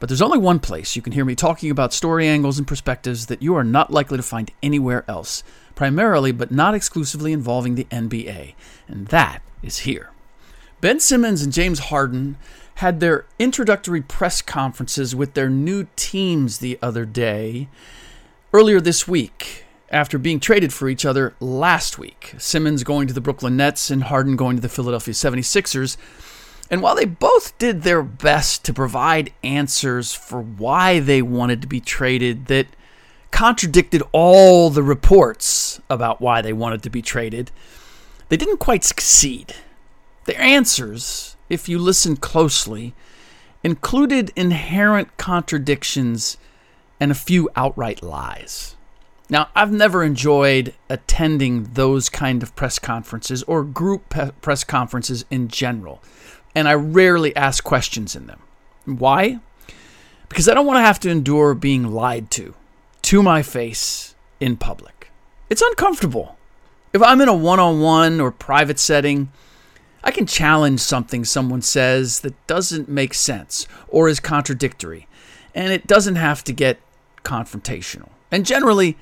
But there's only one place you can hear me talking about story angles and perspectives that you are not likely to find anywhere else, primarily but not exclusively involving the NBA, and that is here. Ben Simmons and James Harden had their introductory press conferences with their new teams the other day, earlier this week, after being traded for each other last week. Simmons going to the Brooklyn Nets and Harden going to the Philadelphia 76ers. And while they both did their best to provide answers for why they wanted to be traded that contradicted all the reports about why they wanted to be traded, they didn't quite succeed. Their answers, if you listen closely, included inherent contradictions and a few outright lies. Now, I've never enjoyed attending those kind of press conferences or group pe- press conferences in general and I rarely ask questions in them. Why? Because I don't want to have to endure being lied to, to my face, in public. It's uncomfortable. If I'm in a one on one or private setting, I can challenge something someone says that doesn't make sense or is contradictory, and it doesn't have to get confrontational. And generally,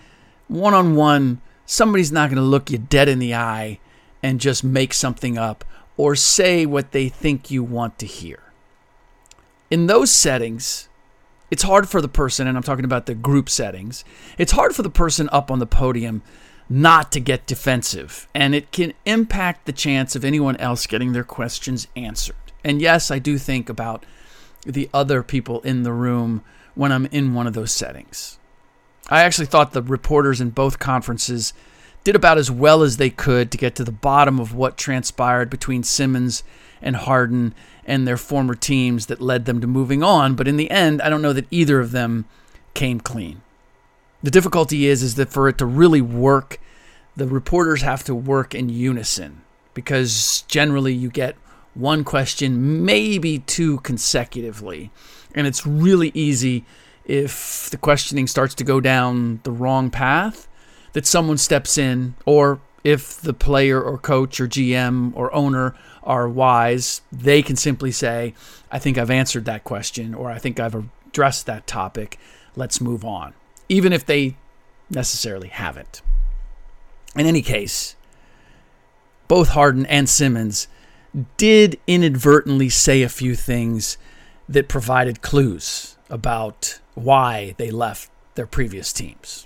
one on one, somebody's not going to look you dead in the eye and just make something up or say what they think you want to hear. In those settings, it's hard for the person, and I'm talking about the group settings, it's hard for the person up on the podium not to get defensive, and it can impact the chance of anyone else getting their questions answered. And yes, I do think about the other people in the room when I'm in one of those settings. I actually thought the reporters in both conferences did about as well as they could to get to the bottom of what transpired between Simmons and Harden and their former teams that led them to moving on. But in the end, I don't know that either of them came clean. The difficulty is, is that for it to really work, the reporters have to work in unison because generally you get one question, maybe two consecutively. And it's really easy if the questioning starts to go down the wrong path that someone steps in, or if the player or coach or GM or owner are wise, they can simply say, I think I've answered that question, or I think I've addressed that topic. Let's move on, even if they necessarily haven't. In any case, both Harden and Simmons did inadvertently say a few things that provided clues about why they left their previous teams.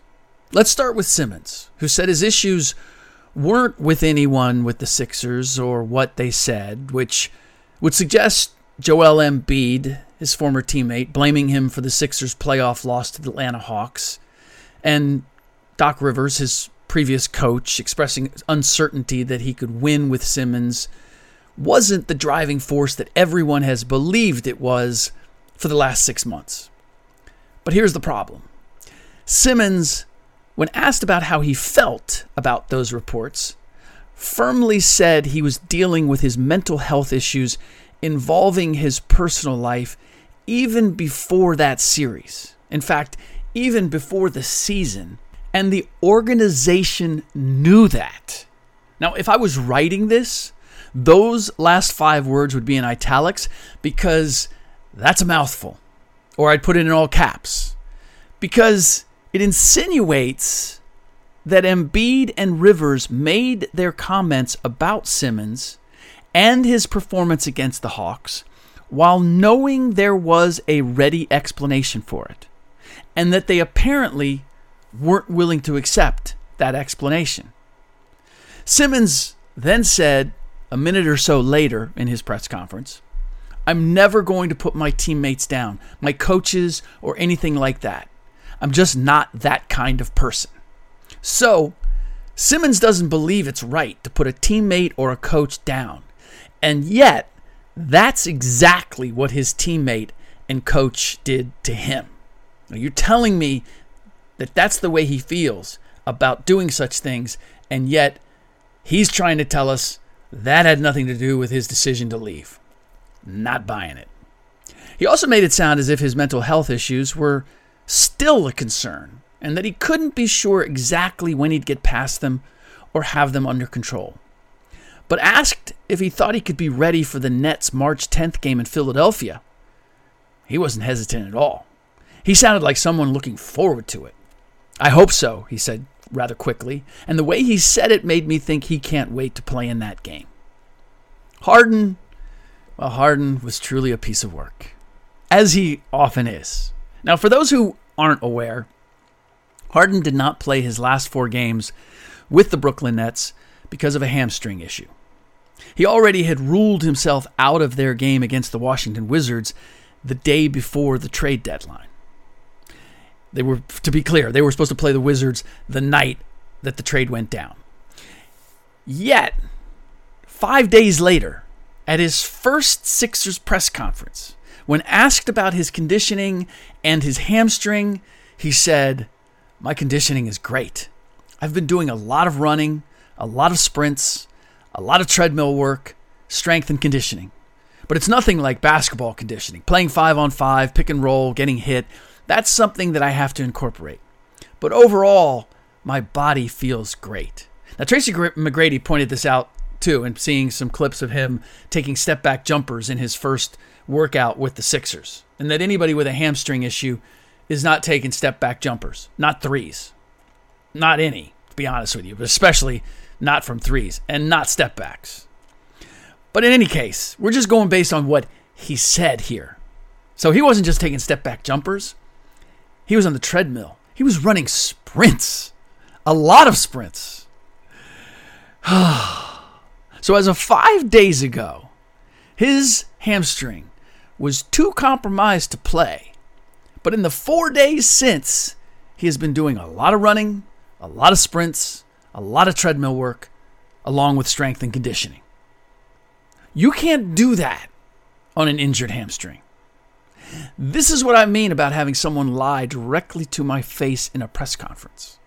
Let's start with Simmons, who said his issues weren't with anyone with the Sixers or what they said, which would suggest Joel Embiid, his former teammate, blaming him for the Sixers' playoff loss to the Atlanta Hawks, and Doc Rivers, his previous coach, expressing uncertainty that he could win with Simmons, wasn't the driving force that everyone has believed it was for the last six months. But here's the problem Simmons when asked about how he felt about those reports, firmly said he was dealing with his mental health issues involving his personal life, even before that series. In fact, even before the season. And the organization knew that. Now, if I was writing this, those last five words would be in italics because that's a mouthful. Or I'd put it in all caps because it insinuates that Embiid and Rivers made their comments about Simmons and his performance against the Hawks while knowing there was a ready explanation for it, and that they apparently weren't willing to accept that explanation. Simmons then said a minute or so later in his press conference, I'm never going to put my teammates down, my coaches, or anything like that. I'm just not that kind of person. So, Simmons doesn't believe it's right to put a teammate or a coach down. And yet, that's exactly what his teammate and coach did to him. Now, you're telling me that that's the way he feels about doing such things, and yet he's trying to tell us that had nothing to do with his decision to leave. Not buying it. He also made it sound as if his mental health issues were still a concern and that he couldn't be sure exactly when he'd get past them or have them under control. But asked if he thought he could be ready for the Nets' March 10th game in Philadelphia, he wasn't hesitant at all. He sounded like someone looking forward to it. I hope so, he said rather quickly, and the way he said it made me think he can't wait to play in that game. Harden, well, Harden was truly a piece of work, as he often is. Now, for those who aren't aware, Harden did not play his last four games with the Brooklyn Nets because of a hamstring issue. He already had ruled himself out of their game against the Washington Wizards the day before the trade deadline. They were, to be clear, they were supposed to play the Wizards the night that the trade went down. Yet, five days later, at his first Sixers press conference, when asked about his conditioning and his hamstring, he said, My conditioning is great. I've been doing a lot of running, a lot of sprints, a lot of treadmill work, strength and conditioning. But it's nothing like basketball conditioning. Playing five on five, pick and roll, getting hit. That's something that I have to incorporate. But overall, my body feels great. Now, Tracy McGrady pointed this out too, and seeing some clips of him taking step back jumpers in his first workout with the Sixers, and that anybody with a hamstring issue is not taking step back jumpers, not threes, not any, to be honest with you, but especially not from threes and not step backs. But in any case, we're just going based on what he said here. So he wasn't just taking step back jumpers, he was on the treadmill. He was running sprints, a lot of sprints. so, as of five days ago, his hamstring was too compromised to play. But in the four days since, he has been doing a lot of running, a lot of sprints, a lot of treadmill work, along with strength and conditioning. You can't do that on an injured hamstring. This is what I mean about having someone lie directly to my face in a press conference.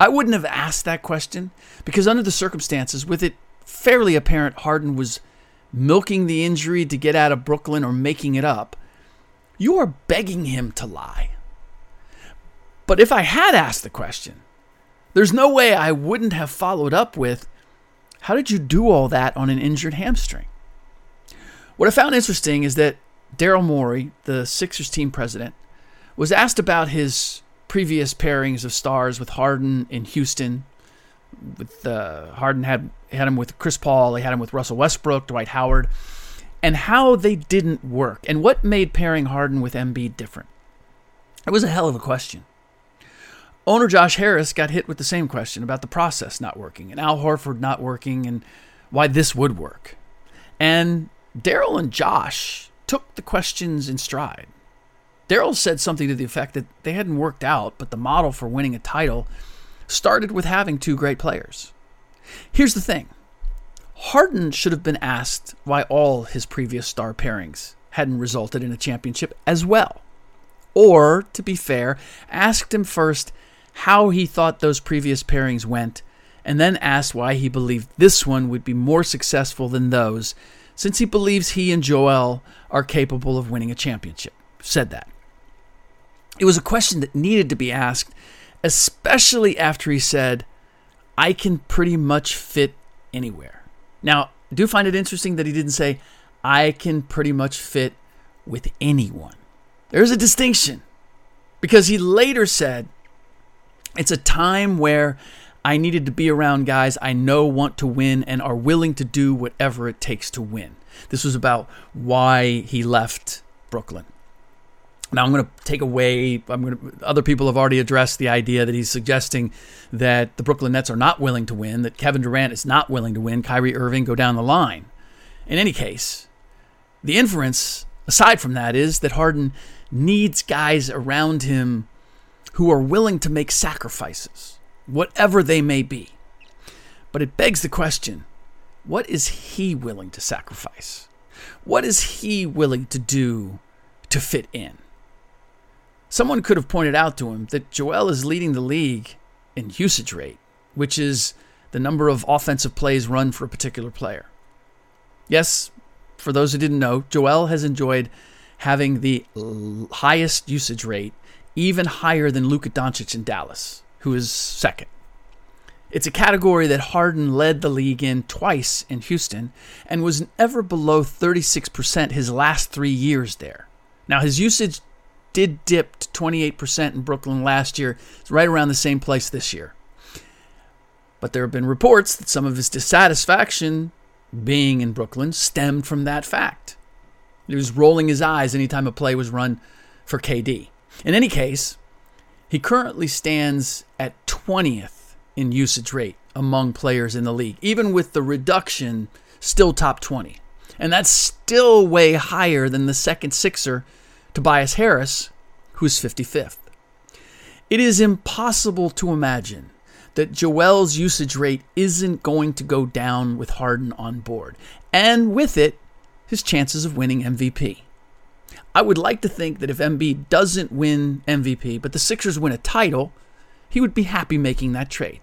I wouldn't have asked that question because, under the circumstances, with it fairly apparent Harden was milking the injury to get out of Brooklyn or making it up, you are begging him to lie. But if I had asked the question, there's no way I wouldn't have followed up with, How did you do all that on an injured hamstring? What I found interesting is that Daryl Morey, the Sixers team president, was asked about his previous pairings of stars with Harden in Houston. With uh, Harden had had him with Chris Paul, they had him with Russell Westbrook, Dwight Howard, and how they didn't work, and what made pairing Harden with Embiid different. It was a hell of a question. Owner Josh Harris got hit with the same question about the process not working, and Al Horford not working, and why this would work. And Daryl and Josh took the questions in stride. Daryl said something to the effect that they hadn't worked out, but the model for winning a title started with having two great players. Here's the thing Harden should have been asked why all his previous star pairings hadn't resulted in a championship as well. Or, to be fair, asked him first how he thought those previous pairings went, and then asked why he believed this one would be more successful than those since he believes he and Joel are capable of winning a championship. said that. It was a question that needed to be asked, especially after he said, I can pretty much fit anywhere. Now, I do find it interesting that he didn't say, I can pretty much fit with anyone. There's a distinction because he later said, It's a time where I needed to be around guys I know want to win and are willing to do whatever it takes to win. This was about why he left Brooklyn. Now I'm going to take away. I'm going to. Other people have already addressed the idea that he's suggesting that the Brooklyn Nets are not willing to win, that Kevin Durant is not willing to win, Kyrie Irving go down the line. In any case, the inference aside from that is that Harden needs guys around him who are willing to make sacrifices, whatever they may be. But it begs the question what is he willing to sacrifice? What is he willing to do to fit in? Someone could have pointed out to him that Joel is leading the league in usage rate, which is the number of offensive plays run for a particular player. Yes, for those who didn't know, Joel has enjoyed having the highest usage rate, even higher than Luka Doncic in Dallas, who is second. It's a category that Harden led the league in twice in Houston and was never below 36% his last three years there. Now, his usage did dip to 28% in Brooklyn last year. It's right around the same place this year. But there have been reports that some of his dissatisfaction being in Brooklyn stemmed from that fact. He was rolling his eyes anytime a play was run for KD. In any case, he currently stands at 20th in usage rate among players in the league, even with the reduction, still top 20. And that's still way higher than the second Sixer, Tobias Harris, who's 55th. It is impossible to imagine that Joel's usage rate isn't going to go down with Harden on board, and with it, his chances of winning MVP. I would like to think that if Embiid doesn't win MVP, but the Sixers win a title, he would be happy making that trade.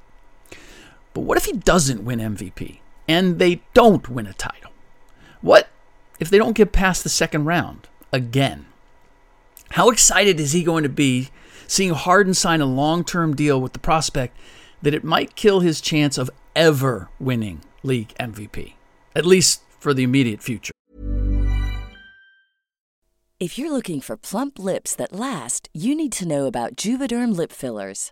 But what if he doesn't win MVP and they don't win a title? What if they don't get past the second round again? How excited is he going to be seeing Harden sign a long term deal with the prospect that it might kill his chance of ever winning league MVP, at least for the immediate future? If you're looking for plump lips that last, you need to know about Juvederm lip fillers.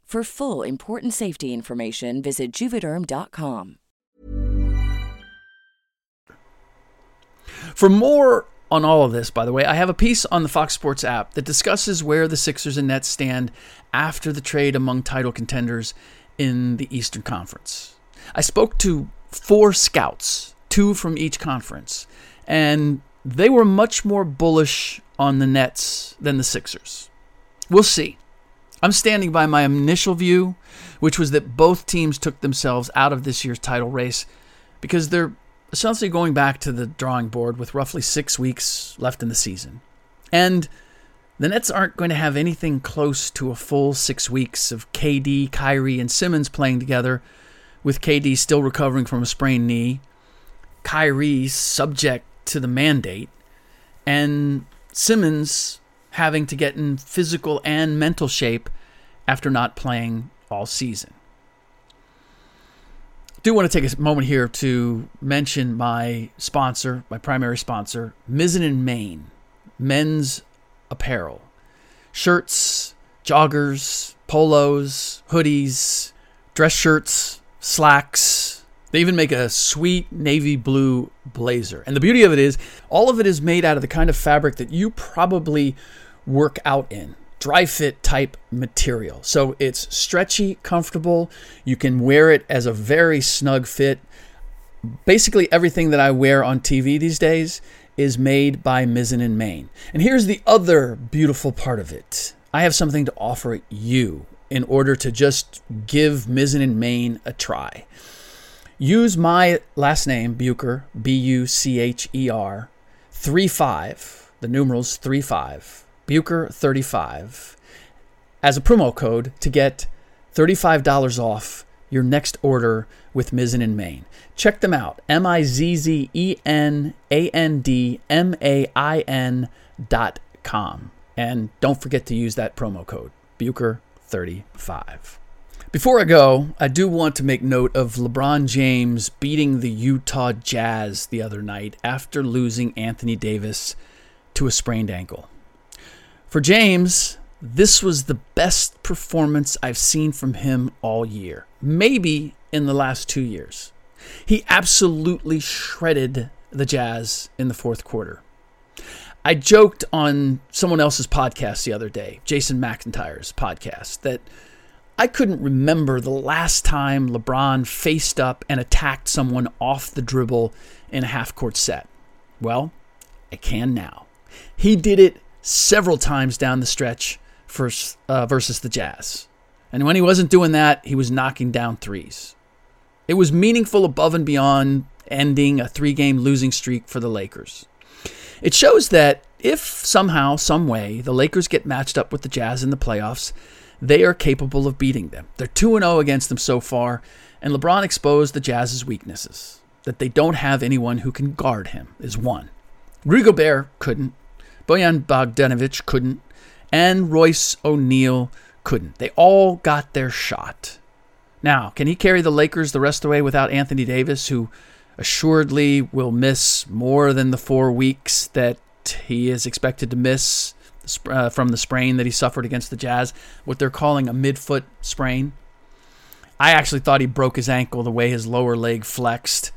For full important safety information, visit juvederm.com. For more on all of this, by the way, I have a piece on the Fox Sports app that discusses where the Sixers and Nets stand after the trade among title contenders in the Eastern Conference. I spoke to four scouts, two from each conference, and they were much more bullish on the Nets than the Sixers. We'll see. I'm standing by my initial view, which was that both teams took themselves out of this year's title race because they're essentially going back to the drawing board with roughly six weeks left in the season. And the Nets aren't going to have anything close to a full six weeks of KD, Kyrie, and Simmons playing together, with KD still recovering from a sprained knee, Kyrie subject to the mandate, and Simmons having to get in physical and mental shape after not playing all season. Do want to take a moment here to mention my sponsor, my primary sponsor, Mizzen and Main, men's apparel. shirts, joggers, polos, hoodies, dress shirts, slacks. They even make a sweet navy blue blazer. And the beauty of it is, all of it is made out of the kind of fabric that you probably work out in dry fit type material. So it's stretchy, comfortable. You can wear it as a very snug fit. Basically, everything that I wear on TV these days is made by Mizzen and Main. And here's the other beautiful part of it I have something to offer you in order to just give Mizzen and Main a try. Use my last name, Bucher, B U C H E R, 35, the numerals 35, Bucher 35, as a promo code to get $35 off your next order with Mizzen and Main. Check them out. M I Z Z E N A N D M A I N dot com. And don't forget to use that promo code, Bucher35. Before I go, I do want to make note of LeBron James beating the Utah Jazz the other night after losing Anthony Davis to a sprained ankle. For James, this was the best performance I've seen from him all year, maybe in the last two years. He absolutely shredded the Jazz in the fourth quarter. I joked on someone else's podcast the other day, Jason McIntyre's podcast, that I couldn't remember the last time LeBron faced up and attacked someone off the dribble in a half court set. Well, I can now. He did it several times down the stretch uh, versus the Jazz. And when he wasn't doing that, he was knocking down threes. It was meaningful above and beyond ending a three game losing streak for the Lakers. It shows that if somehow, some way, the Lakers get matched up with the Jazz in the playoffs, they are capable of beating them. They're 2 0 against them so far, and LeBron exposed the Jazz's weaknesses. That they don't have anyone who can guard him is one. Rudy Gobert couldn't, Bojan Bogdanovic couldn't, and Royce O'Neal couldn't. They all got their shot. Now, can he carry the Lakers the rest of the way without Anthony Davis, who assuredly will miss more than the four weeks that he is expected to miss uh, from the sprain that he suffered against the Jazz, what they're calling a midfoot sprain? I actually thought he broke his ankle the way his lower leg flexed,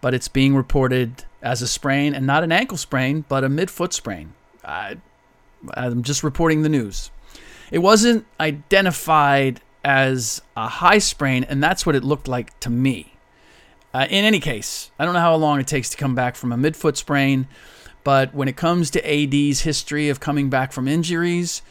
but it's being reported as a sprain and not an ankle sprain, but a midfoot sprain. I, I'm just reporting the news. It wasn't identified as a high sprain, and that's what it looked like to me. Uh, in any case, I don't know how long it takes to come back from a midfoot sprain, but when it comes to AD's history of coming back from injuries,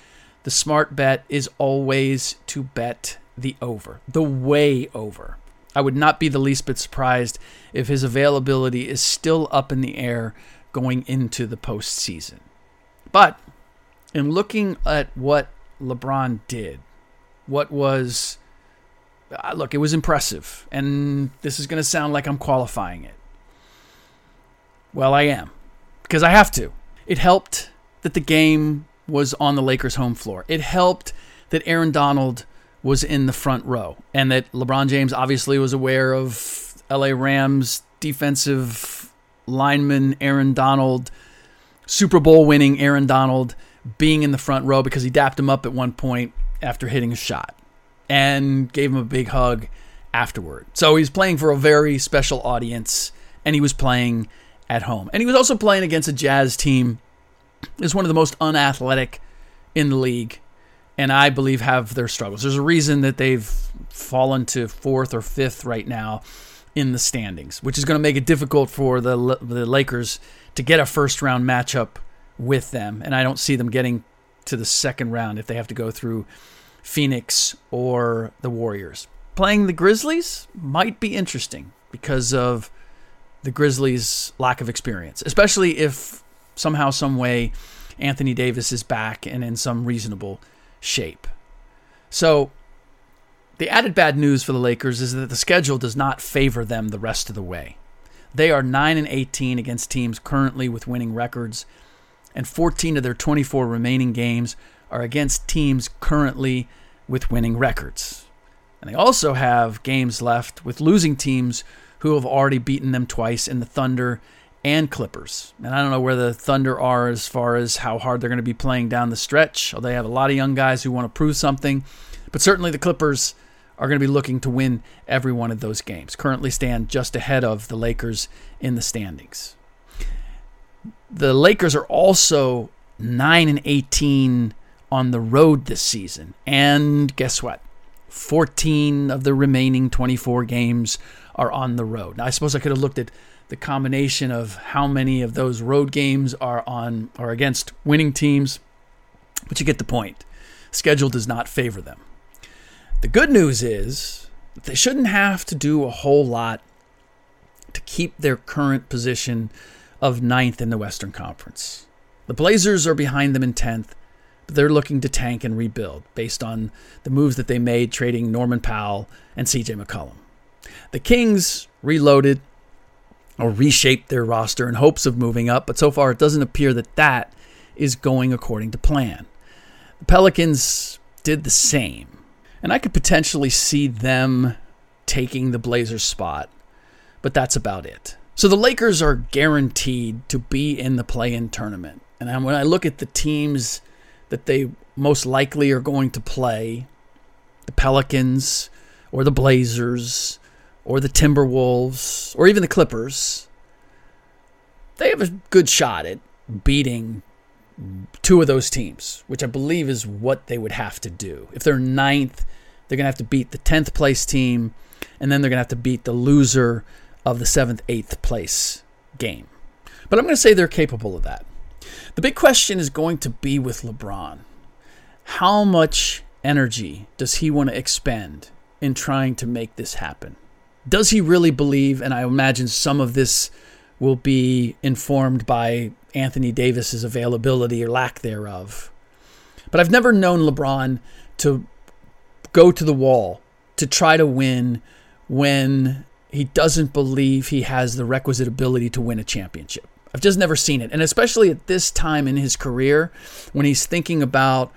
the smart bet is always to bet the over, the way over. I would not be the least bit surprised if his availability is still up in the air going into the postseason. But in looking at what LeBron did, what was uh, look, it was impressive, and this is going to sound like I'm qualifying it. Well, I am, because I have to. It helped that the game was on the Lakers' home floor. It helped that Aaron Donald was in the front row, and that LeBron James obviously was aware of LA Rams defensive lineman Aaron Donald, Super Bowl winning Aaron Donald being in the front row because he dapped him up at one point after hitting a shot and gave him a big hug afterward. So he's playing for a very special audience, and he was playing at home. And he was also playing against a Jazz team is one of the most unathletic in the league, and I believe have their struggles. There's a reason that they've fallen to fourth or fifth right now in the standings, which is going to make it difficult for the the Lakers to get a first round matchup with them. And I don't see them getting to the second round if they have to go through Phoenix or the Warriors. Playing the Grizzlies might be interesting because of the Grizzlies' lack of experience, especially if somehow, some way, Anthony Davis is back and in some reasonable shape. So, the added bad news for the Lakers is that the schedule does not favor them the rest of the way. They are 9 and 18 against teams currently with winning records, and 14 of their 24 remaining games are against teams currently with winning records. And they also have games left with losing teams who have already beaten them twice in the Thunder and Clippers. And I don't know where the Thunder are as far as how hard they're going to be playing down the stretch. Oh, they have a lot of young guys who want to prove something. But certainly the Clippers are going to be looking to win every one of those games. Currently stand just ahead of the Lakers in the standings. The Lakers are also 9 and 18 on the road this season. And guess what? 14 of the remaining 24 games are on the road. Now I suppose I could have looked at the combination of how many of those road games are on or against winning teams, but you get the point. Schedule does not favor them. The good news is they shouldn't have to do a whole lot to keep their current position of ninth in the Western Conference. The Blazers are behind them in 10th, but they're looking to tank and rebuild based on the moves that they made trading Norman Powell and CJ McCollum. The Kings reloaded or reshaped their roster in hopes of moving up, but so far it doesn't appear that that is going according to plan. The Pelicans did the same, and I could potentially see them taking the Blazers spot, but that's about it. So the Lakers are guaranteed to be in the play in tournament. And when I look at the teams that they most likely are going to play, the Pelicans or the Blazers or the Timberwolves or even the Clippers, they have a good shot at beating two of those teams, which I believe is what they would have to do. If they're ninth, they're going to have to beat the 10th place team, and then they're going to have to beat the loser of the 7th, 8th place game. But I'm going to say they're capable of that. The big question is going to be with LeBron. How much energy does he want to expend in trying to make this happen? Does he really believe, and I imagine some of this will be informed by Anthony Davis's availability or lack thereof. But I've never known LeBron to go to the wall to try to win when he doesn't believe he has the requisite ability to win a championship. I've just never seen it. And especially at this time in his career, when he's thinking about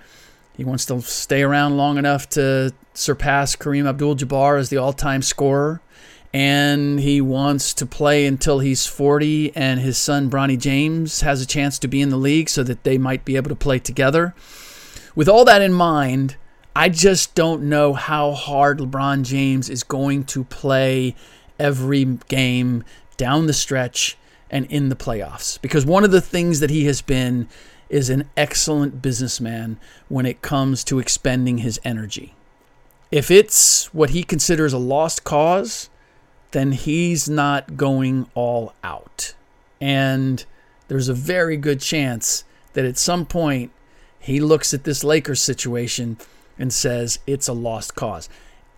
he wants to stay around long enough to surpass Kareem Abdul Jabbar as the all time scorer. And he wants to play until he's 40 and his son, Bronny James, has a chance to be in the league so that they might be able to play together. With all that in mind, I just don't know how hard LeBron James is going to play every game down the stretch and in the playoffs. Because one of the things that he has been is an excellent businessman when it comes to expending his energy. If it's what he considers a lost cause, then he's not going all out. And there's a very good chance that at some point he looks at this Lakers situation and says it's a lost cause.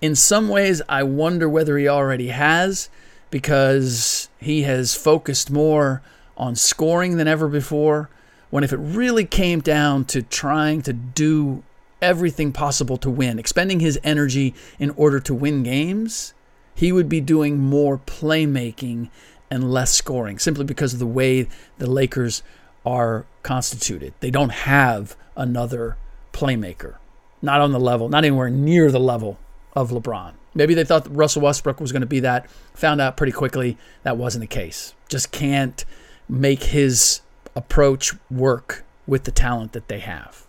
In some ways, I wonder whether he already has because he has focused more on scoring than ever before. When if it really came down to trying to do everything possible to win, expending his energy in order to win games, he would be doing more playmaking and less scoring simply because of the way the Lakers are constituted. They don't have another playmaker, not on the level, not anywhere near the level of LeBron. Maybe they thought Russell Westbrook was going to be that. Found out pretty quickly that wasn't the case. Just can't make his approach work with the talent that they have.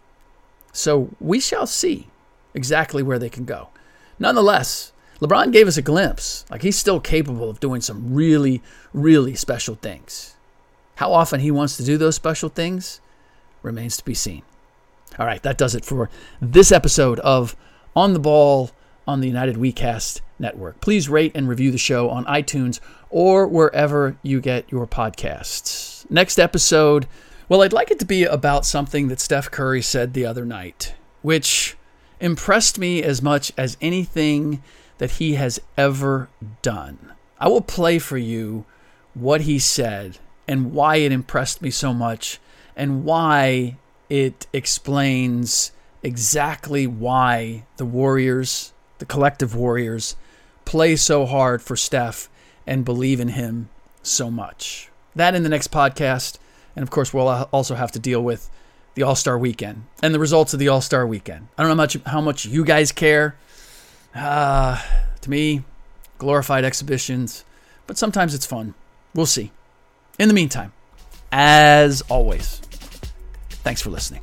So we shall see exactly where they can go. Nonetheless, LeBron gave us a glimpse. Like he's still capable of doing some really, really special things. How often he wants to do those special things remains to be seen. All right, that does it for this episode of On the Ball on the United WeCast network. Please rate and review the show on iTunes or wherever you get your podcasts. Next episode, well, I'd like it to be about something that Steph Curry said the other night, which impressed me as much as anything that he has ever done. I will play for you what he said and why it impressed me so much and why it explains exactly why the Warriors the collective Warriors play so hard for Steph and believe in him so much. That in the next podcast. And of course, we'll also have to deal with the All Star weekend and the results of the All Star weekend. I don't know much, how much you guys care. Uh, to me, glorified exhibitions, but sometimes it's fun. We'll see. In the meantime, as always, thanks for listening.